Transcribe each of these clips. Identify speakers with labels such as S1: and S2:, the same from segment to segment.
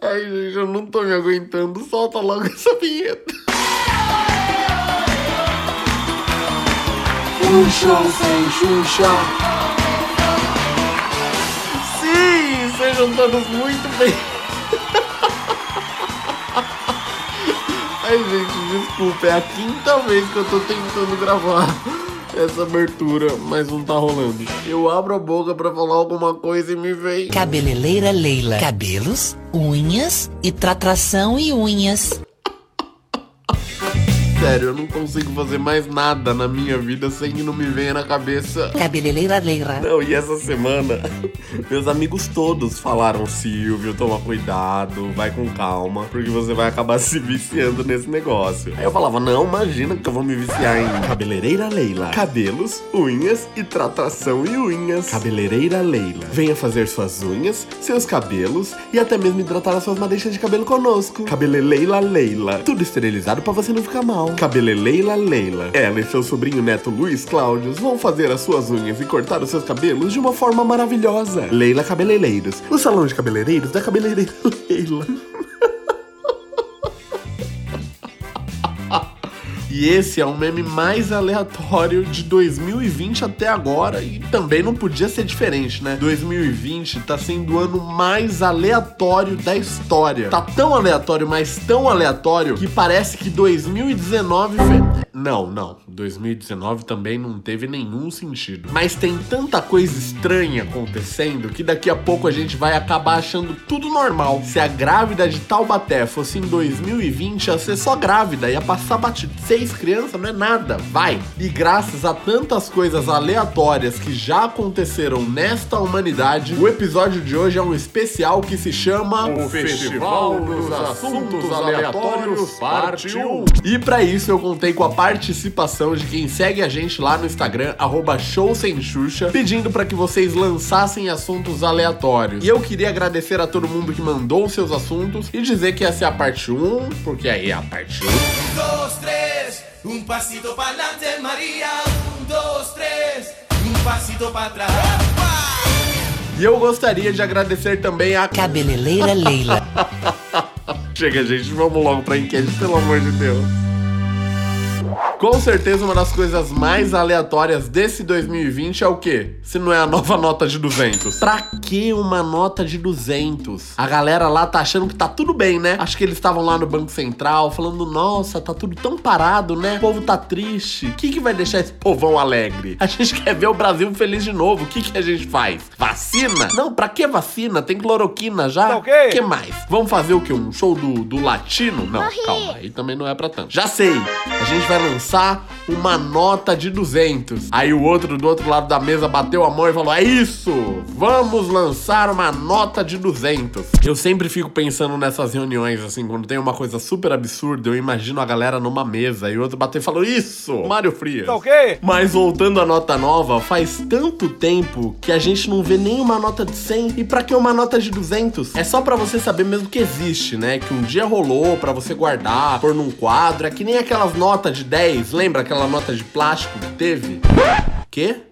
S1: Ai, gente, eu não tô me aguentando. Solta logo essa vinheta.
S2: Show sem Xuxa.
S1: Sim, sejam todos muito bem. Ai, gente, desculpa, é a quinta vez que eu tô tentando gravar essa abertura, mas não tá rolando. Eu abro a boca pra falar alguma coisa e me vem.
S3: Cabeleireira Leila. Cabelos, unhas e tratração e unhas.
S1: Sério, eu não consigo fazer mais nada na minha vida sem que não me venha na cabeça.
S3: Cabeleireira Leila.
S1: Não, e essa semana, meus amigos todos falaram: Silvio, toma cuidado, vai com calma, porque você vai acabar se viciando nesse negócio. Aí eu falava: Não, imagina que eu vou me viciar em cabeleireira Leila. Cabelos, unhas e tratação e unhas. Cabeleireira Leila. Venha fazer suas unhas, seus cabelos e até mesmo hidratar as suas madeixas de cabelo conosco. Cabeleleila Leila. Tudo esterilizado pra você não ficar mal. Cabeleleila Leila. Ela e seu sobrinho neto Luiz Cláudios vão fazer as suas unhas e cortar os seus cabelos de uma forma maravilhosa. Leila Cabeleireiros. O salão de cabeleireiros da Cabeleireira Leila. E esse é o meme mais aleatório de 2020 até agora e também não podia ser diferente, né? 2020 tá sendo o ano mais aleatório da história. Tá tão aleatório, mas tão aleatório que parece que 2019 fe... Não, não. 2019 também não teve nenhum sentido. Mas tem tanta coisa estranha acontecendo que daqui a pouco a gente vai acabar achando tudo normal. Se a grávida de Taubaté fosse em 2020, ia ser só grávida, ia passar batido. Seis crianças não é nada, vai. E graças a tantas coisas aleatórias que já aconteceram nesta humanidade, o episódio de hoje é um especial que se chama
S4: O Festival dos Assuntos Aleatórios, parte 1.
S1: E pra isso eu contei com a participação de quem segue a gente lá no Instagram, arroba showsemxuxa, pedindo para que vocês lançassem assuntos aleatórios. E eu queria agradecer a todo mundo que mandou seus assuntos e dizer que essa é a parte 1, porque aí é a parte 1.
S5: dos, tres, un pasito para adelante, María. Un, dos, tres, un pasito para atrás.
S1: E eu gostaria de agradecer também a.
S3: Cabeleireira Leila.
S1: Chega, gente, vamos logo pra enquete, pelo amor de Deus. Com certeza uma das coisas mais aleatórias desse 2020 é o quê? Se não é a nova nota de 200. Pra que uma nota de 200? A galera lá tá achando que tá tudo bem, né? Acho que eles estavam lá no Banco Central falando, nossa, tá tudo tão parado, né? O povo tá triste. O que, que vai deixar esse povão alegre? A gente quer ver o Brasil feliz de novo. O que, que a gente faz? Vacina? Não, pra que vacina? Tem cloroquina já?
S4: Tá ok.
S1: O que mais? Vamos fazer o quê? Um show do, do latino? Não, calma, aí também não é pra tanto. Já sei! A gente vai lançar uma nota de 200. Aí o outro do outro lado da mesa bateu a mão e falou: É isso! Vamos lançar uma nota de 200. Eu sempre fico pensando nessas reuniões, assim, quando tem uma coisa super absurda, eu imagino a galera numa mesa e o outro bateu e falou: Isso! Mário Frias.
S4: Tá ok?
S1: Mas voltando à nota nova, faz tanto tempo que a gente não vê nenhuma nota de 100 e pra que uma nota de 200? É só pra você saber mesmo que existe, né? Que um dia rolou pra você guardar, pôr num quadro, é que nem aquelas notas de 10, lembra aquela nota de plástico que teve? Quê?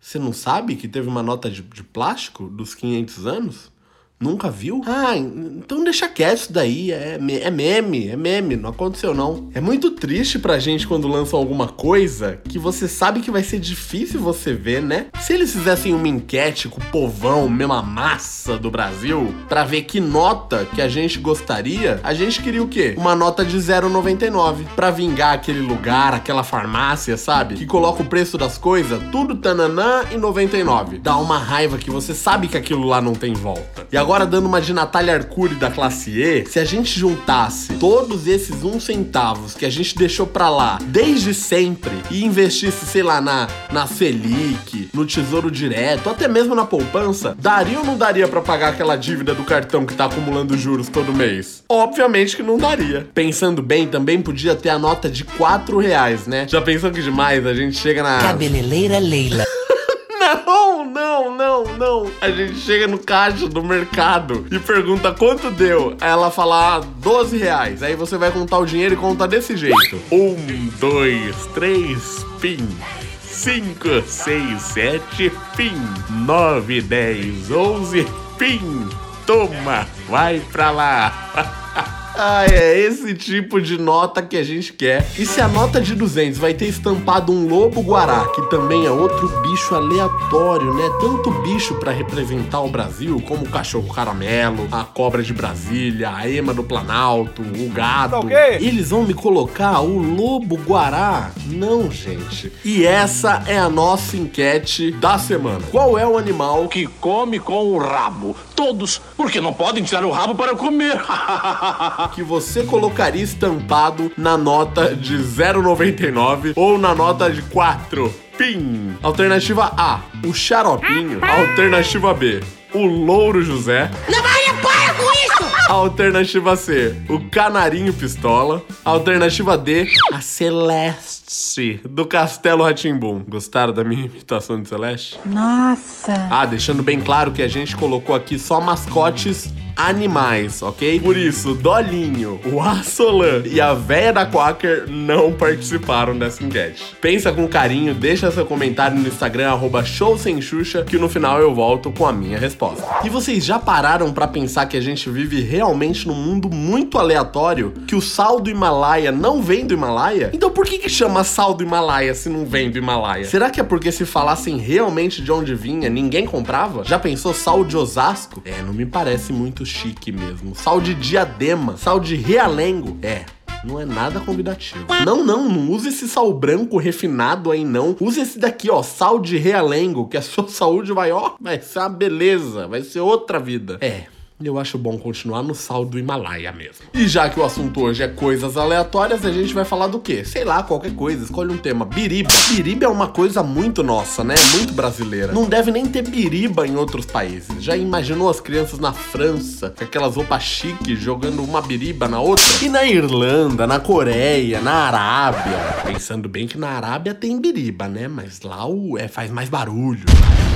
S1: Você não sabe que teve uma nota de, de plástico dos 500 anos? Nunca viu? Ah, então deixa quieto isso daí. É, é meme, é meme, não aconteceu não. É muito triste pra gente quando lançam alguma coisa que você sabe que vai ser difícil você ver, né? Se eles fizessem uma enquete com o povão, mesma massa do Brasil, pra ver que nota que a gente gostaria, a gente queria o quê? Uma nota de 0,99. Pra vingar aquele lugar, aquela farmácia, sabe? Que coloca o preço das coisas, tudo tananã e 99. Dá uma raiva que você sabe que aquilo lá não tem volta. E agora, dando uma de Natália Arcuri da classe E, se a gente juntasse todos esses uns centavos que a gente deixou pra lá desde sempre e investisse, sei lá, na, na Selic, no Tesouro Direto, até mesmo na poupança, daria ou não daria pra pagar aquela dívida do cartão que tá acumulando juros todo mês? Obviamente que não daria. Pensando bem, também podia ter a nota de 4 reais, né? Já pensou que demais a gente chega na.
S3: Cabeleireira Leila.
S1: Não, não, não. A gente chega no caixa do mercado e pergunta quanto deu. Ela fala, ah, 12 reais. Aí você vai contar o dinheiro e conta desse jeito. Um, dois, três, pim. 5, 6, 7, pim. 9, 10, 11, pim. Toma, vai pra lá. Ah, é esse tipo de nota que a gente quer. E se a nota de 200 vai ter estampado um lobo guará, que também é outro bicho aleatório, né? Tanto bicho para representar o Brasil, como o cachorro caramelo, a cobra de Brasília, a ema do Planalto, o gato. Tá okay. Eles vão me colocar o lobo guará? Não, gente. E essa é a nossa enquete da semana. Qual é o animal
S4: que come com o rabo? Todos, porque não podem tirar o rabo para comer.
S1: que você colocaria estampado na nota de 0,99 ou na nota de 4? Pim! Alternativa A, o xaropinho. Alternativa B, o louro José.
S6: Não, Maria, para com isso!
S1: Alternativa C, o canarinho pistola. Alternativa D, a Celeste do Castelo Ratimbum. Gostaram da minha imitação de Celeste?
S6: Nossa!
S1: Ah, deixando bem claro que a gente colocou aqui só mascotes animais, ok? Por isso, Dolinho, o Assolan e a véia da Quaker não participaram dessa enquete. Pensa com carinho, deixa seu comentário no Instagram, arroba showsemxuxa, que no final eu volto com a minha resposta. E vocês já pararam para pensar que a gente vive realmente num mundo muito aleatório? Que o sal do Himalaia não vem do Himalaia? Então por que que chama sal do Himalaia se não vem do Himalaia? Será que é porque se falassem realmente de onde vinha, ninguém comprava? Já pensou sal de Osasco? É, não me parece muito muito chique mesmo. Sal de diadema, sal de realengo. É, não é nada convidativo. Não, não, não use esse sal branco refinado aí não. Use esse daqui, ó, sal de realengo, que a sua saúde vai, ó, vai ser uma beleza, vai ser outra vida. É, eu acho bom continuar no sal do Himalaia mesmo. E já que o assunto hoje é coisas aleatórias, a gente vai falar do quê? Sei lá, qualquer coisa, escolhe um tema. Biriba. Biriba é uma coisa muito nossa, né? Muito brasileira. Não deve nem ter biriba em outros países. Já imaginou as crianças na França, com aquelas roupas chiques, jogando uma biriba na outra? E na Irlanda, na Coreia, na Arábia. Pensando bem que na Arábia tem biriba, né? Mas lá o é, faz mais barulho.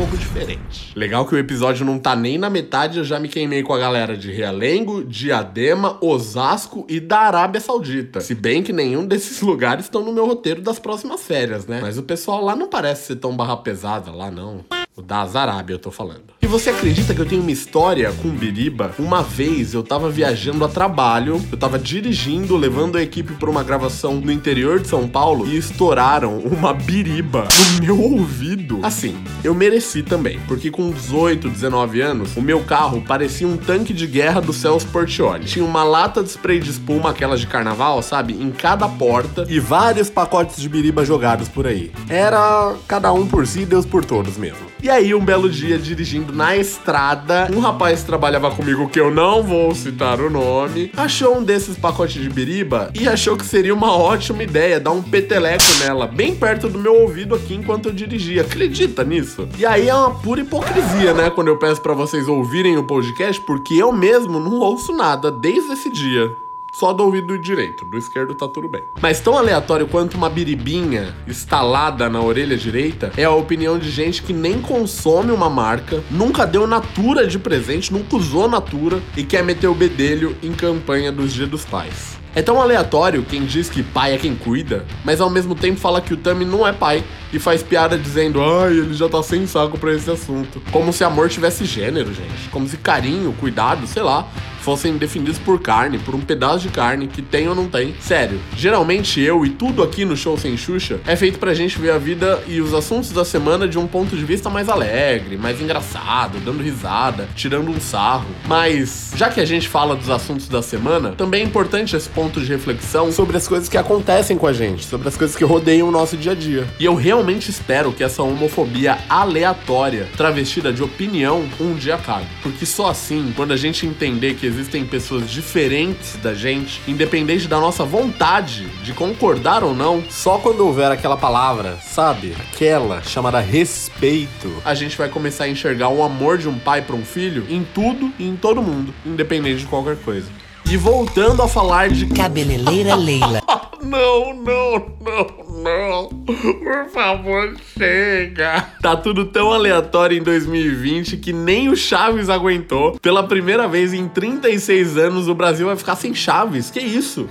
S1: Pouco diferente. Legal que o episódio não tá nem na metade, eu já me queimei com a galera de Realengo, Diadema, Osasco e da Arábia Saudita. Se bem que nenhum desses lugares estão no meu roteiro das próximas férias, né? Mas o pessoal lá não parece ser tão barra pesada lá, não. O da Arábia, eu tô falando. Você acredita que eu tenho uma história com Biriba? Uma vez eu tava viajando a trabalho, eu tava dirigindo, levando a equipe pra uma gravação no interior de São Paulo e estouraram uma biriba no meu ouvido. Assim, eu mereci também, porque com 18, 19 anos, o meu carro parecia um tanque de guerra do Celso Portioli. Tinha uma lata de spray de espuma, aquelas de carnaval, sabe? Em cada porta e vários pacotes de biriba jogados por aí. Era cada um por si, Deus por todos mesmo. E aí, um belo dia, dirigindo na estrada, um rapaz que trabalhava comigo, que eu não vou citar o nome, achou um desses pacotes de biriba e achou que seria uma ótima ideia dar um peteleco nela, bem perto do meu ouvido aqui enquanto eu dirigia. Acredita nisso? E aí é uma pura hipocrisia, né? Quando eu peço para vocês ouvirem o podcast, porque eu mesmo não ouço nada desde esse dia só do ouvido direito, do esquerdo tá tudo bem. Mas tão aleatório quanto uma biribinha instalada na orelha direita é a opinião de gente que nem consome uma marca, nunca deu Natura de presente, nunca usou Natura e quer meter o bedelho em campanha dos Dia dos Pais. É tão aleatório quem diz que pai é quem cuida, mas ao mesmo tempo fala que o Tami não é pai e faz piada dizendo, ai, ele já tá sem saco pra esse assunto. Como se amor tivesse gênero, gente. Como se carinho, cuidado, sei lá, fossem definidos por carne, por um pedaço de carne que tem ou não tem. Sério, geralmente eu e tudo aqui no Show Sem Xuxa é feito pra gente ver a vida e os assuntos da semana de um ponto de vista mais alegre, mais engraçado, dando risada, tirando um sarro. Mas, já que a gente fala dos assuntos da semana, também é importante esse ponto de reflexão sobre as coisas que acontecem com a gente, sobre as coisas que rodeiam o nosso dia a dia. E eu realmente espero que essa homofobia aleatória, travestida de opinião, um dia acabe. Porque só assim, quando a gente entender que existem pessoas diferentes da gente, independente da nossa vontade de concordar ou não, só quando houver aquela palavra, sabe? Aquela chamada respeito, a gente vai começar a enxergar o amor de um pai para um filho em tudo e em todo mundo, independente de qualquer coisa. E voltando a falar de
S3: Cabeleleira Leila.
S1: não, não, não, não. Por favor, chega. Tá tudo tão aleatório em 2020 que nem o Chaves aguentou. Pela primeira vez em 36 anos, o Brasil vai ficar sem Chaves. Que isso?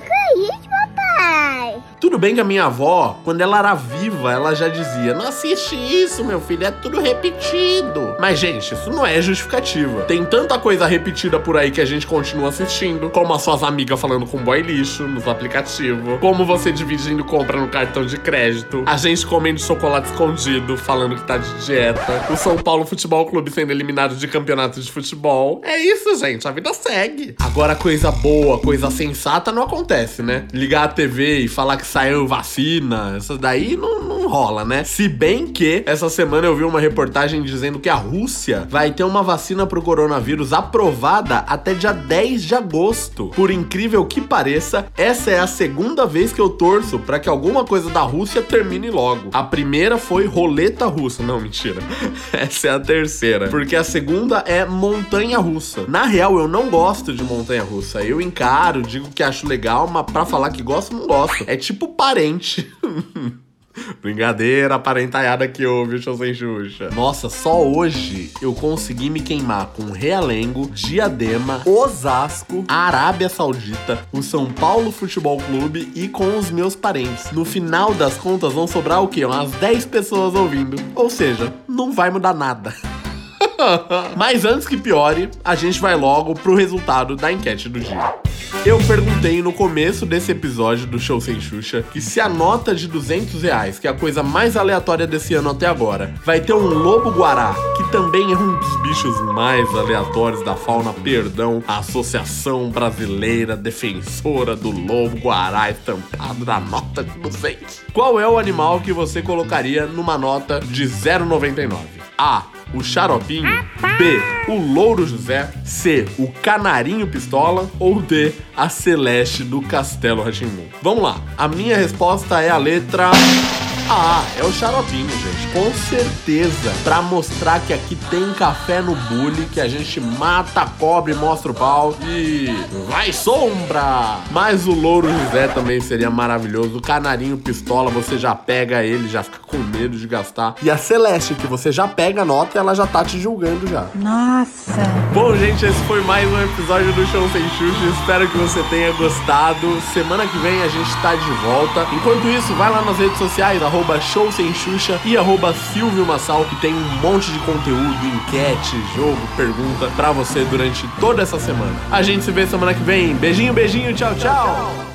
S1: Tudo bem que a minha avó, quando ela era viva, ela já dizia: Não assiste isso, meu filho, é tudo repetido. Mas, gente, isso não é justificativa. Tem tanta coisa repetida por aí que a gente continua assistindo, como as suas amigas falando com boy lixo nos aplicativos, como você dividindo compra no cartão de crédito, a gente comendo chocolate escondido, falando que tá de dieta, o São Paulo Futebol Clube sendo eliminado de campeonato de futebol. É isso, gente, a vida segue. Agora, coisa boa, coisa sensata não acontece, né? Ligar a TV e falar que saiu vacina, essas daí não, não rola, né? Se bem que essa semana eu vi uma reportagem dizendo que a Rússia vai ter uma vacina pro coronavírus aprovada até dia 10 de agosto. Por incrível que pareça, essa é a segunda vez que eu torço para que alguma coisa da Rússia termine logo. A primeira foi roleta russa. Não, mentira. Essa é a terceira. Porque a segunda é montanha russa. Na real, eu não gosto de montanha russa. Eu encaro, digo que acho legal, mas pra falar que gosto, não gosto. É tipo parente. Brincadeira, parentaiada que ouve o sem Xuxa. Nossa, só hoje eu consegui me queimar com Realengo, Diadema, Osasco, Arábia Saudita, o São Paulo Futebol Clube e com os meus parentes. No final das contas vão sobrar o quê? Umas 10 pessoas ouvindo. Ou seja, não vai mudar nada. Mas antes que piore, a gente vai logo pro resultado da enquete do dia. Eu perguntei no começo desse episódio do Show Sem Xuxa que se a nota de 200 reais, que é a coisa mais aleatória desse ano até agora, vai ter um lobo-guará, que também é um dos bichos mais aleatórios da fauna, perdão, a Associação Brasileira Defensora do Lobo-Guará estampado na nota de 200. Qual é o animal que você colocaria numa nota de 0,99? A o Xaropinho, B, o Louro José, C, o Canarinho Pistola ou D, a Celeste do Castelo Ratimbum. Vamos lá, a minha resposta é a letra ah, é o xaropinho, gente. Com certeza. Pra mostrar que aqui tem café no bully, que a gente mata, cobre, mostra o pau e vai sombra! Mas o Louro José também seria maravilhoso. O Canarinho Pistola, você já pega ele, já fica com medo de gastar. E a Celeste, que você já pega a nota, ela já tá te julgando já.
S6: Nossa.
S1: Bom, gente, esse foi mais um episódio do Show Sem Xuxa. Espero que você tenha gostado. Semana que vem a gente tá de volta. Enquanto isso, vai lá nas redes sociais, arroba Show Sem Xuxa e arroba Silvio Massal, que tem um monte de conteúdo, enquete, jogo, pergunta pra você durante toda essa semana. A gente se vê semana que vem. Beijinho, beijinho, tchau, tchau.